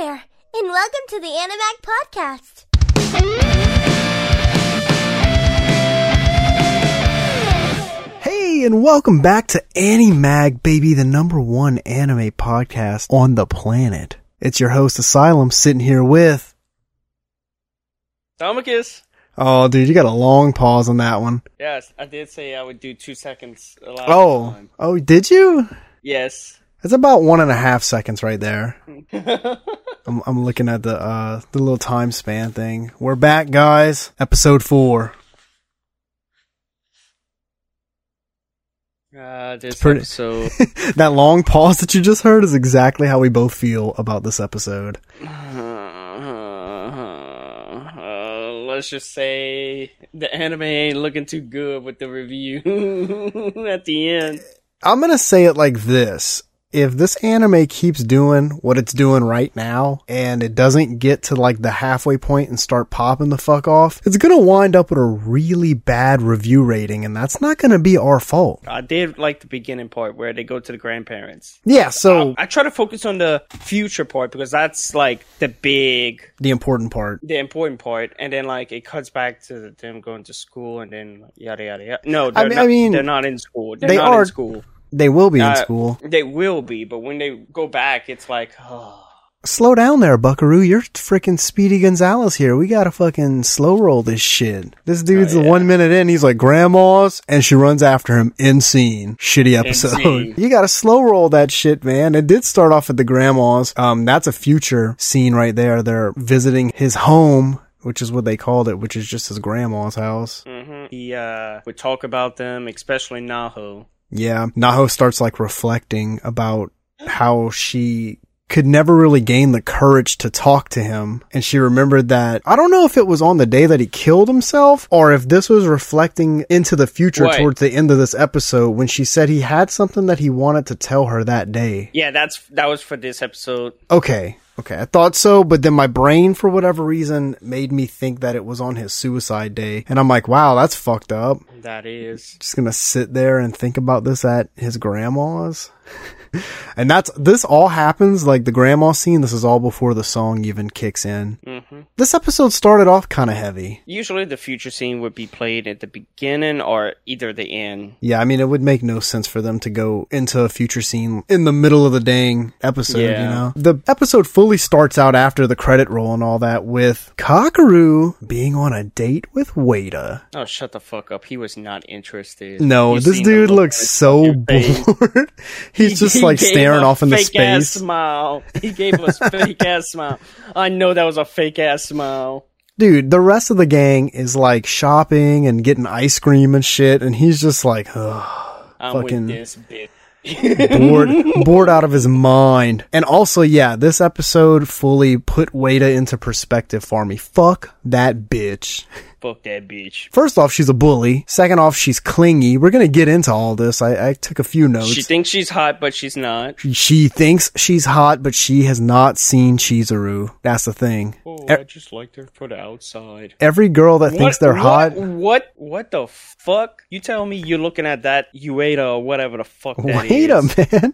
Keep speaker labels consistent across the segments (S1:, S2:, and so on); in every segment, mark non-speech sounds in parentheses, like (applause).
S1: there, and welcome to the Animag Podcast.
S2: Hey, and welcome back to Animag, baby, the number one anime podcast on the planet. It's your host, Asylum, sitting here with.
S3: Domicus.
S2: Oh, dude, you got a long pause on that one.
S3: Yes, I did say I would do two seconds. A lot
S2: Oh,
S3: Of time.
S2: oh, did you?
S3: Yes.
S2: It's about one and a half seconds right there. (laughs) I'm, I'm looking at the uh the little time span thing. We're back, guys. Episode four.
S3: Uh, this
S2: pretty-
S3: episode. (laughs)
S2: that long pause that you just heard is exactly how we both feel about this episode.
S3: Uh, let's just say the anime ain't looking too good with the review (laughs) at the end.
S2: I'm gonna say it like this. If this anime keeps doing what it's doing right now, and it doesn't get to like the halfway point and start popping the fuck off, it's gonna wind up with a really bad review rating, and that's not gonna be our fault.
S3: I did like the beginning part where they go to the grandparents.
S2: Yeah, so
S3: I try to focus on the future part because that's like the big
S2: the important part.
S3: the important part, and then like it cuts back to them going to school, and then yada yada yada. No,
S2: I
S3: they're
S2: mean-
S3: not,
S2: I mean,
S3: they're not in school. They're
S2: they
S3: not
S2: are-
S3: in school.
S2: They will be in
S3: Uh,
S2: school.
S3: They will be, but when they go back, it's like, oh, (sighs)
S2: Slow down there, Buckaroo. You're freaking Speedy Gonzalez here. We gotta fucking slow roll this shit. This dude's
S3: Oh, yeah.
S2: one minute in, he's like, Grandma's, and she runs after him in scene. Shitty episode. (laughs) You gotta slow roll that shit, man. It did start off at the Grandma's. Um, that's a future scene right there. They're visiting his home, which is what they called it, which is just his grandma's house.
S3: hmm he uh, would talk about them, especially Naho.
S2: Yeah. Naho starts like reflecting about how she could never really gain the courage to talk to him. And she remembered that, I don't know if it was on the day that he killed himself or if this was reflecting into the future
S3: Right.
S2: towards the end of this episode when she said he had something that he wanted to tell her that day.
S3: Yeah, that's that was for this episode.
S2: Okay. Okay. I thought so, but then my brain, for whatever reason, made me think that it was on his suicide day. And I'm like, wow, that's fucked up.
S3: That is.
S2: just gonna sit there and think about this at his grandma's. (laughs) (laughs) and that's this all happens like the grandma scene. This is all before the song even kicks in.
S3: hmm
S2: This episode started off kind of heavy.
S3: Usually, the future scene would be played at the beginning or either the end.
S2: Yeah, I mean it would make no sense for them to go into a future scene in the middle of the dang episode. You
S3: Yeah.
S2: know, the episode fully starts out after the credit roll and all that with Kakeru being on a date with Wada.
S3: Oh, shut the fuck up. He was not interested.
S2: No,
S3: You
S2: this dude
S3: look
S2: looks so (laughs) bored. He's (laughs) just
S3: He
S2: like staring off into
S3: fake ass
S2: space.
S3: smile. He gave us (laughs) fake ass smile. I know that was a fake ass smile.
S2: Dude, the rest of the gang is like shopping and getting ice cream and shit, and he's just like, ugh,
S3: I'm
S2: Fucking-
S3: with this bitch. (laughs)
S2: bored, (laughs) bored out of his mind. And also, yeah, this episode fully put Wada into perspective for me. Fuck that bitch.
S3: Fuck that bitch.
S2: First off, she's a bully. Second off, she's clingy. We're gonna get into all this. I, I took a few notes.
S3: She thinks she's hot, but she's not.
S2: she thinks she's hot, but she has not seen Chizuru. That's the thing.
S3: Oh,
S2: E-
S3: I just liked her for the outside.
S2: Every girl that thinks they're hot,
S3: What? What? What the fuck? You tell me you're looking at that Ueda or whatever the fuck that
S2: wait a
S3: is.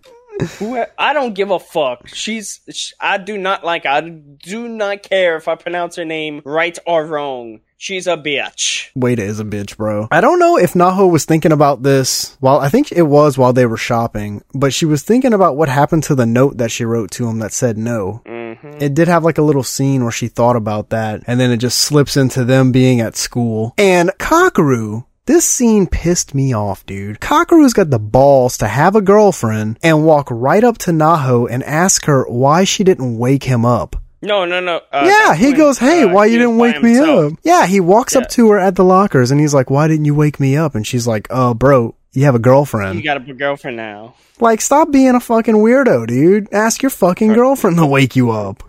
S3: Who- I don't give a fuck. She's. sh I do not like. I do not care if I pronounce her name right or wrong. She's a bitch.
S2: Wada is a bitch, bro. I don't know if Naho was thinking about this while I think it was while they were shopping, but she was thinking about what happened to the note that she wrote to him that said no.
S3: Mm-hmm.
S2: It did have like a little scene where she thought about that, and then it just slips into them being at school. And Kakeru, this scene pissed me off, dude. Kakeru's got the balls to have a girlfriend and walk right up to Naho and ask her why she didn't wake him up.
S3: No, no, no. Uh,
S2: Yeah, he
S3: when,
S2: goes, "Hey,
S3: uh,
S2: why you didn't wake me up?" Yeah, he walks up to her at the lockers and he's like, "Why didn't you wake me up?" And she's like, "Oh, bro, you have a girlfriend.
S3: You got a girlfriend now.
S2: like, stop being a fucking weirdo, dude. Ask your fucking girlfriend to wake you up."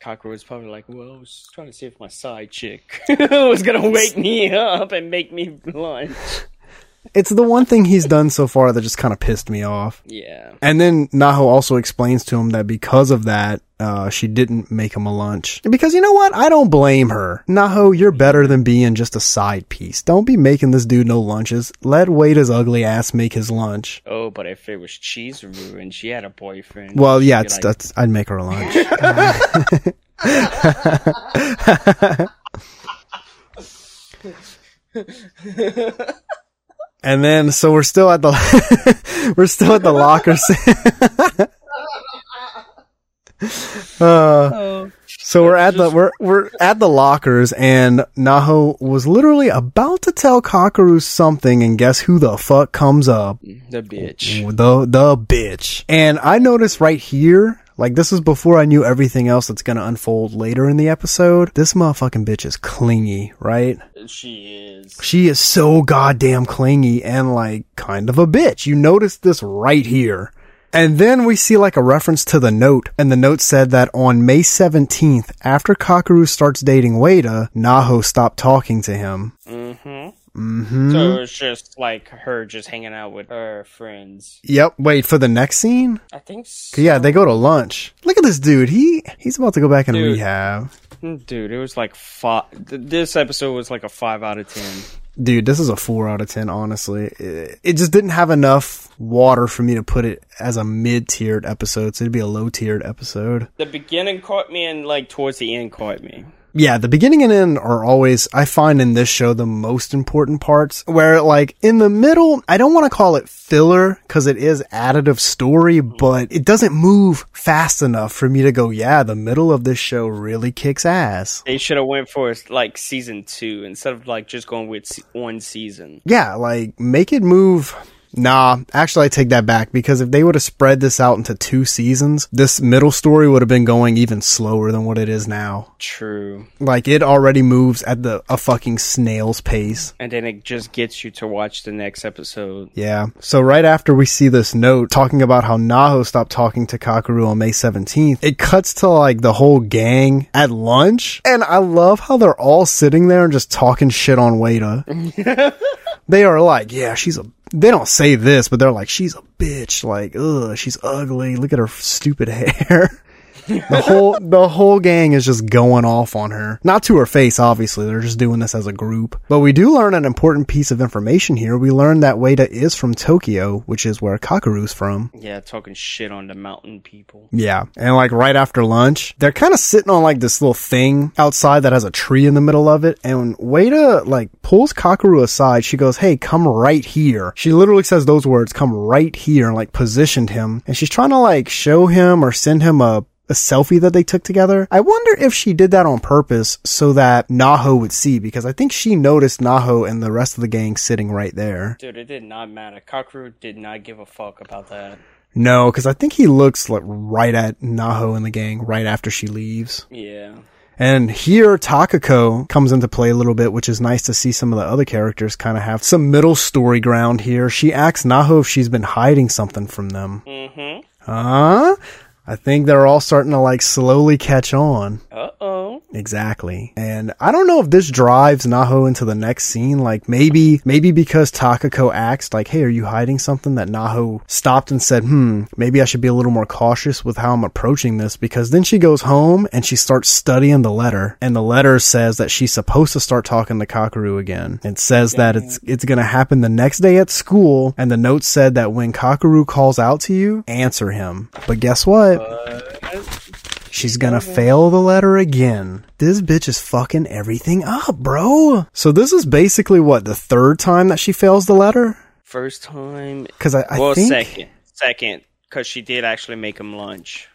S3: Kakeru was probably like, well, I was trying to see if my side chick (laughs) was gonna wake me up and make me lunch.
S2: It's the one thing he's done so far that just kind of pissed me off.
S3: Yeah.
S2: And then Naho also explains to him that because of that, uh, she didn't make him a lunch. Because you know what? I don't blame her. Naho, you're better than being just a side piece. Don't be making this dude no lunches. Let Wade's ugly ass make his lunch.
S3: Oh, but if it was Chizuru and she had a boyfriend.
S2: Well, yeah, it's,
S3: like,
S2: that's, I'd make her a lunch. (laughs) (laughs) (laughs) and then, so we're still at the, (laughs) we're still at the lockers. (laughs) (laughs) uh, so we're at the we're we're at the lockers, and Naho was literally about to tell Kakeru something, and guess who the fuck comes up?
S3: the bitch.
S2: The the bitch. And I noticed right here, like this is before I knew everything else that's gonna unfold later in the episode. This motherfucking bitch is clingy, right?
S3: She is.
S2: She is so goddamn clingy and like kind of a bitch. You notice this right here. And then we see like a reference to the note, and the note said that on May 17th, after Kakeru starts dating Wada, Naho stopped talking to him.
S3: Mm-hmm.
S2: Hmm
S3: So it's just like her just hanging out with her friends.
S2: Yep. Wait for the next scene.
S3: I think so.
S2: Yeah, they go to lunch. Look at this dude. He he's about to go back in
S3: Dude.
S2: rehab.
S3: Dude, it was like five. This episode was like a five out of ten.
S2: Dude, this is a four out of ten. Honestly, it, it just didn't have enough water for me to put it as a mid-tiered episode. So it'd be a low-tiered episode.
S3: The beginning caught me, and like towards the end caught me.
S2: Yeah, the beginning and end are always, I find in this show, the most important parts. Where, like, in the middle, I don't want to call it filler, because it is additive story, but it doesn't move fast enough for me to go, yeah, the middle of this show really kicks ass.
S3: They should have went for like season two instead of like just going with one season.
S2: Yeah, like, make it move. Nah, actually, I take that back because if they would have spread this out into two seasons, this middle story would have been going even slower than what it is now.
S3: True.
S2: Like, it already moves at the, a fucking snail's pace.
S3: And then it just gets you to watch the next episode.
S2: Yeah. So right after we see this note talking about how Naho stopped talking to Kakeru on May 17th, it cuts to like the whole gang at lunch. And I love how they're all sitting there and just talking shit on Wada. (laughs) they are like, yeah, she's a, they don't say this, but they're like, she's a bitch. Like, ugh, she's ugly. Look at her stupid (laughs) hair. (laughs) the whole the whole gang is just going off on her. Not to her face, obviously. They're just doing this as a group. But we do learn an important piece of information here. We learn that Wada is from Tokyo, which is where Kakeru's from.
S3: Yeah, talking shit on the mountain people.
S2: Yeah. And like right after lunch, they're kind of sitting on like this little thing outside that has a tree in the middle of it. And Wada like pulls Kakaru aside. She goes, Hey, come right here. She literally says those words, come right here and like positioned him. And she's trying to like show him or send him a a selfie that they took together. I wonder if she did that on purpose so that Naho would see because I think she noticed Naho and the rest of the gang sitting right there.
S3: Dude, it did not matter. Kakeru did not give a fuck about that.
S2: No, because I think he looks like right at Naho and the gang right after she leaves.
S3: Yeah.
S2: And here Takako comes into play a little bit, which is nice to see some of the other characters kind of have some middle story ground here. She asks Naho if she's been hiding something from them.
S3: Mm-hmm.
S2: Huh? I think they're all starting to like slowly catch on.
S3: Uh-oh.
S2: Exactly. And I don't know if this drives Naho into the next scene. Like maybe, maybe because Takako asked like, Hey, are you hiding something that Naho stopped and said, Hmm, maybe I should be a little more cautious with how I'm approaching this because then she goes home and she starts studying the letter and the letter says that she's supposed to start talking to Kakeru again. It says that it's, it's going to happen the next day at school. And the note said that when Kakeru calls out to you, answer him. But guess what? She's gonna fail the letter again. This bitch is fucking everything up, bro. So this is basically what the third time that she fails the letter.
S3: First time.
S2: Because I, I
S3: well,
S2: think,
S3: second. Second. Because she did actually make him lunch.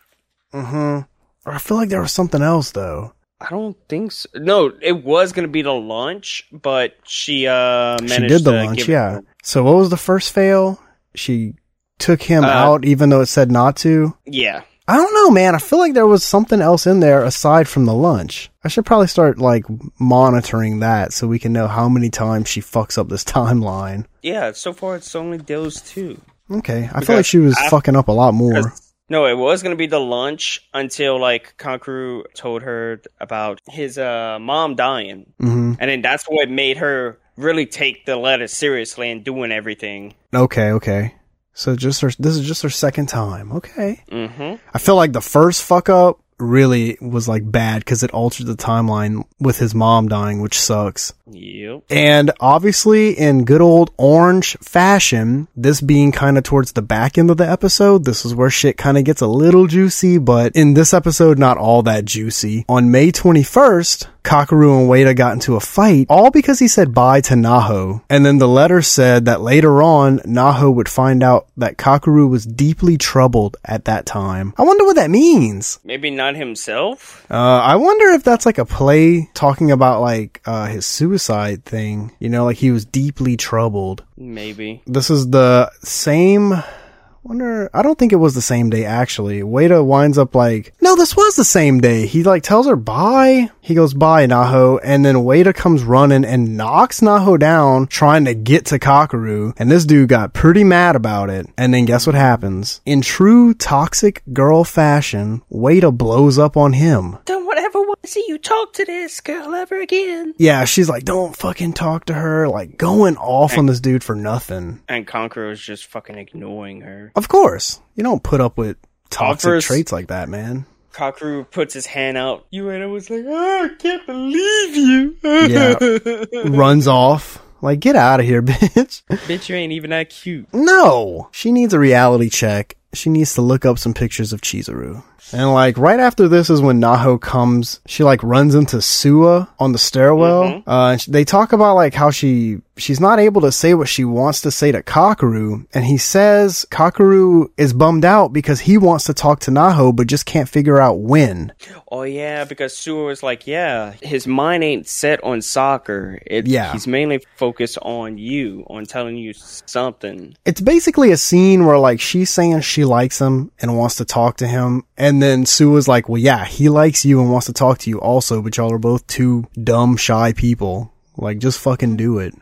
S2: Mm-hmm. Or I feel like there was something else though.
S3: I don't think so. No, it was going to be the lunch, but she uh managed
S2: She did the
S3: to
S2: lunch, yeah.
S3: him-
S2: So what was the first fail? She took him
S3: Uh,
S2: out even though it said not to.
S3: Yeah.
S2: I don't know, man. I feel like there was something else in there aside from the lunch. I should probably start like monitoring that so we can know how many times she fucks up this (laughs) timeline.
S3: Yeah, so far it's only those two.
S2: Okay, I feel like she was
S3: I-
S2: fucking up a lot more.
S3: No, it was gonna be the lunch until like Kankuru told her about his uh mom dying,
S2: hmm
S3: and then that's what made her really take the letter seriously and doing everything.
S2: Okay, okay. So just her, this is just her second time. Okay.
S3: Mm-hmm.
S2: I feel like the first fuck up really was like bad because it altered the timeline with his mom dying, which sucks.
S3: Yep.
S2: And obviously, in good old orange fashion, this being kind of towards the back end of the episode, this is where shit kind of gets a little juicy, but in this episode, not all that juicy. On May 21st, Kakeru and Wada got into a fight, all because he said bye to Naho. And then the letter said that later on, Naho would find out that Kakeru was deeply troubled at that time. I wonder what that means.
S3: Maybe not himself.
S2: Uh, I wonder if that's like a play talking about like uh, his suicide thing. You know, like he was deeply troubled.
S3: Maybe.
S2: This is the same. Wonder. I don't think it was the same day actually. Wada winds up like, no, this was the same day. He like tells her bye. He goes bye, Naho, and then Wada comes running and knocks Naho down, trying to get to Kakeru. And this dude got pretty mad about it. And then guess what happens? In true toxic girl fashion, Wada blows up on him.
S3: Don't ever want to see you talk to this girl ever again.
S2: Yeah, she's like, don't fucking talk to her, like going off on this dude for nothing.
S3: And Kakeru is just fucking ignoring her.
S2: Of course, you don't put up with toxic
S3: Offers-
S2: traits like that, man.
S3: Kakeru puts his hand out. You and I was like, oh, I can't believe you.
S2: Yeah. (laughs) Runs off. Like, get out of here, (laughs) bitch.
S3: Bitch, you ain't even that cute.
S2: No! She needs a reality check. She needs to look up some pictures of Chizuru. And like right after this is when Naho comes. She like runs into Suwa on the stairwell.
S3: Mhm.
S2: Uh, they talk about like how she she's not able to say what she wants to say to Kakeru, and he says Kakeru is bummed out because he wants to talk to Naho but just can't figure out when.
S3: Oh yeah, because Suwa was like, yeah, his mind ain't set on soccer. It,
S2: Yeah.
S3: he's mainly focused on you, on telling you something.
S2: It's basically a scene where like she's saying she likes him and wants to talk to him, and then Sue Suwa's like, "Well, yeah, he likes you and wants to talk to you also, but y'all are both two dumb, shy people. Like, just fucking do it."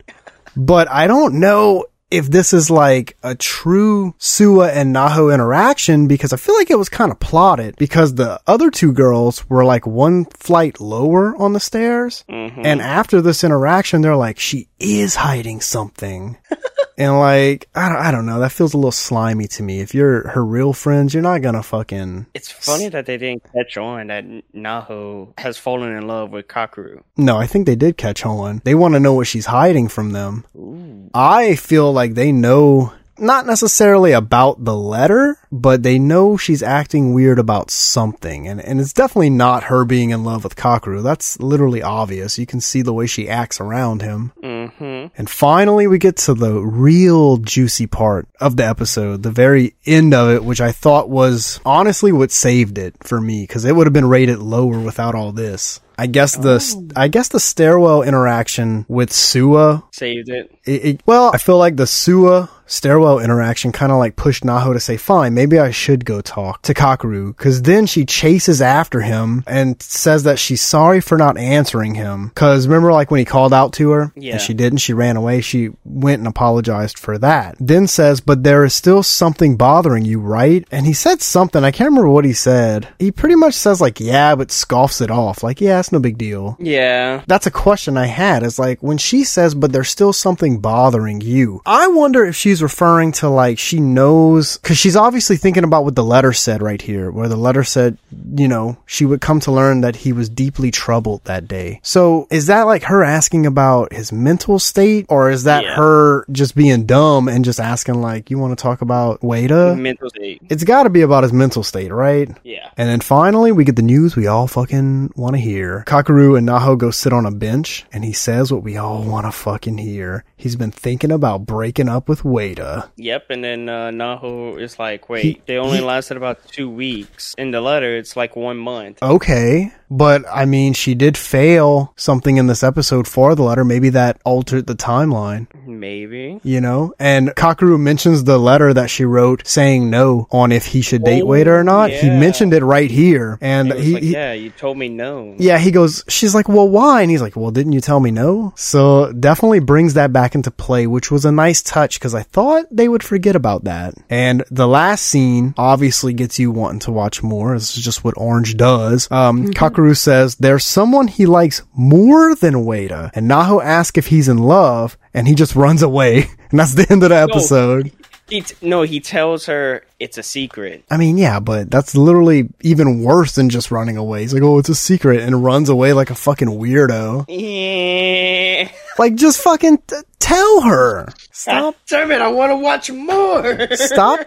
S2: But I don't know if this is like a true Suwa and Naho interaction because I feel like it was kind of plotted because the other two girls were like one flight lower on the stairs.
S3: Mhm.
S2: And after this interaction, they're like, she is hiding something. (laughs) and like, I don't, I don't know. That feels a little slimy to me. If you're her real friends, you're not gonna fucking.
S3: It's funny that they didn't catch on that Naho has fallen in love with Kakeru.
S2: No, I think they did catch on. They want to know what she's hiding from them.
S3: Ooh.
S2: I feel like they know not necessarily about the letter, but they know she's acting weird about something. And, and it's definitely not her being in love with Kakeru. That's literally obvious. You can see the way she acts around him.
S3: Mm-hmm.
S2: And finally, we get to the real juicy part of the episode, the very end of it, which I thought was honestly what saved it for me, because it would have been rated lower without all this. I guess the oh. I guess the stairwell interaction with Suwa
S3: Saved it.
S2: it, it- well, I feel like the Suwa stairwell interaction kind of like pushed Naho to say, fine, maybe I should go talk to Kakeru. Cause then she chases after him and says that she's sorry for not answering him. Cause remember like when he called out to her
S3: Yeah.
S2: and she didn't, she ran away. She went and apologized for that. Then says, but there is still something bothering you, right? And he said something. I can't remember what he said. He pretty much says like, yeah, but scoffs it off. Like, yeah, no big deal
S3: Yeah.
S2: that's a question I had is like when she says, but there's still something bothering you. I wonder if she's referring to like she knows, cause she's obviously thinking about what the letter said right here, where the letter said, you know, she would come to learn that he was deeply troubled that day. So is that like her asking about his mental state or is that
S3: Yeah.
S2: her just being dumb and just asking like, you want to talk about Wada?
S3: Mental state.
S2: It's gotta be about his mental state, right?
S3: Yeah.
S2: And then finally, we get the news we all fucking want to hear. Kakeru and Naho go sit on a bench, and he says what we all want to fucking hear. He's been thinking about breaking up with Wada.
S3: Yep, and then uh, Naho is like, wait,
S2: He-
S3: they only
S2: he-
S3: lasted about two weeks. In the letter, it's like one month.
S2: Okay, But I mean, she did fail something in this episode for the letter. Maybe that altered the timeline,
S3: Maybe.
S2: you know? And Kakeru mentions the letter that she wrote saying no on if he should date
S3: Oh,
S2: Wada or not. He mentioned it right here. And
S3: It was
S2: he,
S3: like,
S2: he-
S3: yeah, you told me no.
S2: yeah, he goes, she's like, well, why? And he's like, well, didn't you tell me no? So definitely brings that back into play, which was a nice touch because I thought they would forget about that. And the last scene obviously gets you wanting to watch more. This is just what Orange does. Um, Kakeru says there's someone he likes more than Wada. And Naho asks if he's in love and he just runs away. (laughs) And that's the end of the episode.
S3: He t- no, he tells her it's a secret.
S2: I mean, yeah, but that's literally even worse than just running away. He's like, oh, it's a secret and runs away like a fucking weirdo.
S3: Yeah.
S2: Like, just fucking t- tell her. Stop.
S3: Damn it! I want to watch more.
S2: Stop.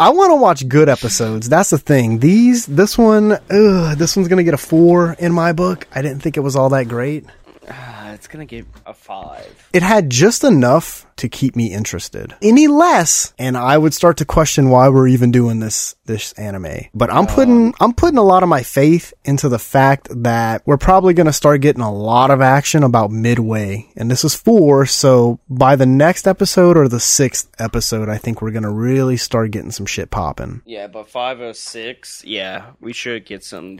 S2: I want to watch good episodes. That's the thing. These, this one, ugh, this one's gonna get a four in my book. I didn't think it was all that great.
S3: Ah, it's gonna get a five.
S2: It had just enough to keep me interested. Any less, and I would start to question why we're even doing this this anime. But I'm putting um, I'm putting a lot of my faith into the fact that we're probably going to start getting a lot of action about midway. And this is 4, so by the next episode or the 6th episode, I think we're going to really start getting some shit popping.
S3: Yeah, but five or six. Yeah, we should get some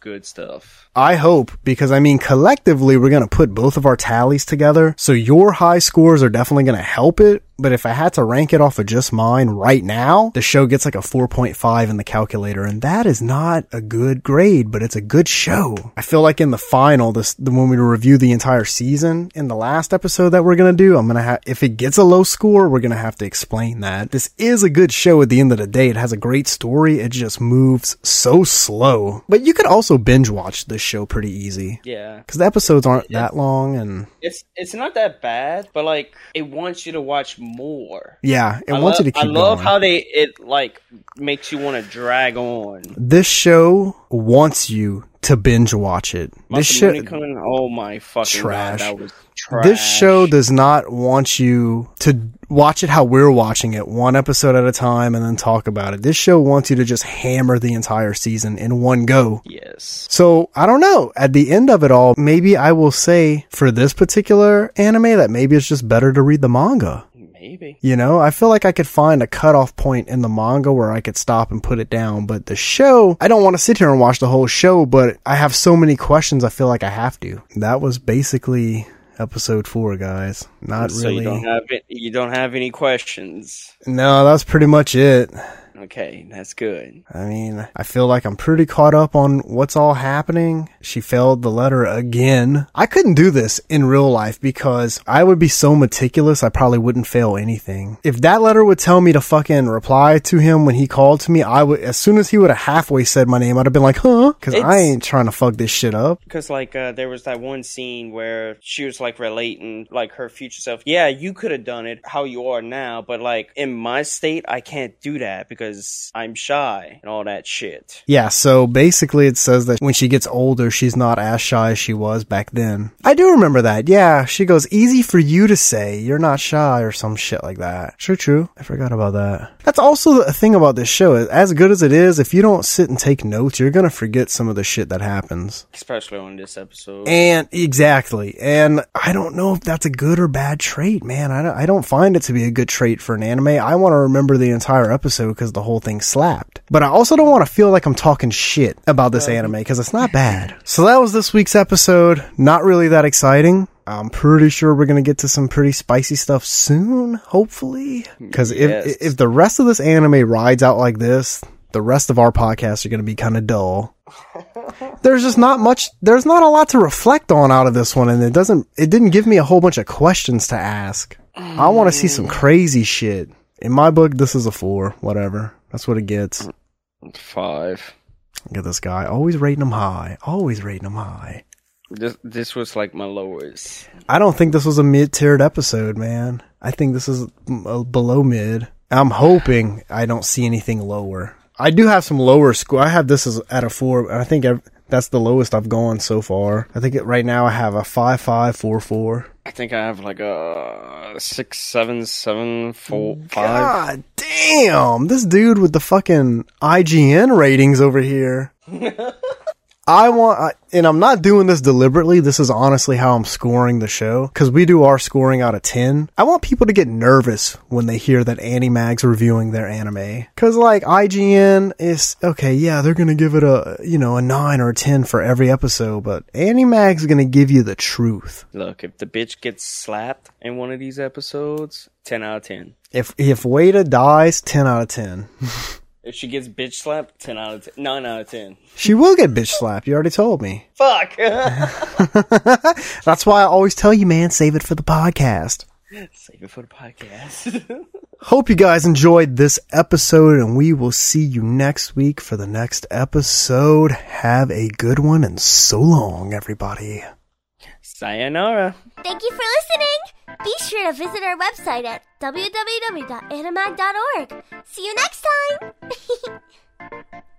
S3: good stuff.
S2: I hope because I mean collectively we're going to put both of our tallies together. So your high scores are definitely going to help it, but if I had to rank it off of just mine right now, the show gets like a 4.5 in the calculator and that is not a good grade, but it's a good show. I feel like in the final this the when we review the entire season in the last episode that we're going to do, I'm going to have if it gets a low score, we're going to have to explain that. This is a good show at the end of the day. It has a great story. It just moves so slow. But you could also binge watch this show pretty easy
S3: Yeah,
S2: because the episodes aren't that long and
S3: it's it's not that bad, but like it wants you to watch more.
S2: yeah, it
S3: I
S2: wants
S3: love,
S2: you to keep
S3: I love
S2: going.
S3: how they it like makes you want to drag on.
S2: this show wants you to binge watch it. This show,
S3: Kun, oh my fucking
S2: Trash.
S3: god, that was trash.
S2: this show does not want you to watch it how we're watching it, one episode at a time, and then talk about it. This show wants you to just hammer the entire season in one go.
S3: yes,
S2: So I don't know. At the end of it all, maybe I will say for this particular anime that maybe it's just better to read the manga.
S3: Maybe.
S2: You know, I feel like I could find a cutoff point in the manga where I could stop and put it down. But the show, I don't want to sit here and watch the whole show, but I have so many questions I feel like I have to. That was basically episode four, guys. Not
S3: So
S2: really.
S3: you don't have it. You don't have any questions.
S2: no, that's pretty much it.
S3: Okay, that's good.
S2: I mean, I feel like I'm pretty caught up on what's all happening. She failed the letter again. I couldn't do this in real life because I would be so meticulous, I probably wouldn't fail anything. If that letter would tell me to fucking reply to him when he called to me, I would, as soon as he would have halfway said my name, I'd have been like, huh? Cause I ain't trying to fuck this shit up.
S3: Because like uh, there was that one scene where she was like relating like her future self. Yeah, you could have done it how you are now, but like in my state, I can't do that because I'm shy and all that shit.
S2: Yeah, so basically it says that when she gets older, she's not as shy as she was back then. I do remember that. Yeah, she goes, easy for you to say, you're not shy or some shit like that. True, true. I forgot about that. That's also the thing about this show. As good as it is, if you don't sit and take notes, you're gonna forget some of the shit that happens.
S3: Especially on this episode.
S2: And exactly. And I don't know if that's a good or bad trait, man. I don't, I don't find it to be a good trait for an anime. I want to remember the entire episode because the whole thing slapped. But I also don't want to feel like I'm talking shit about this anime because it's not bad. So that was this week's episode. Not really that exciting. I'm pretty sure we're gonna get to some pretty spicy stuff soon, hopefully. Because
S3: Yes.
S2: if if the rest of this anime rides out like this, the rest of our podcasts are gonna be kind of dull (laughs) there's just not much there's not a lot to reflect on out of this one and it doesn't it didn't give me a whole bunch of questions to ask i want to see some mm. crazy shit in my book this is a four whatever. That's what it gets.
S3: Five.
S2: look at this guy. Always rating him high. Always rating him high.
S3: This this was like my lowest.
S2: i don't think this was a mid-tiered episode man. I think this is below mid. I'm hoping i don't see anything lower. I do have some lower score i have this as at a four and i think I've, that's the lowest i've gone so far. I think it, right now i have a five five four four
S3: I think I have like a six, seven, seven, four, five.
S2: God damn, this dude with the fucking IGN ratings over here. (laughs) I want, and I'm not doing this deliberately. This is honestly how I'm scoring the show because we do our scoring out of 10. I want people to get nervous when they hear that Animag's reviewing their anime. Cause like IGN is, okay, yeah, they're gonna give it a, you know, a 9 or a 10 for every episode, but Animag's gonna give you the truth.
S3: Look, if the bitch gets slapped in one of these episodes, 10 out of 10.
S2: If, if Wada dies, 10 out of 10. (laughs)
S3: If she gets bitch slapped, 10 out of 10. 9 out of 10.
S2: she will get bitch slapped. You already told me. (laughs)
S3: Fuck! (laughs)
S2: That's why I always tell you, man, save it for the podcast.
S3: Save it for the podcast. (laughs)
S2: Hope you guys enjoyed this episode, and we will see you next week for the next episode. Have a good one, and so long, everybody.
S3: Sayonara.
S1: Thank you for listening. Be sure to visit our website at www.animag.org. See you next time. (laughs)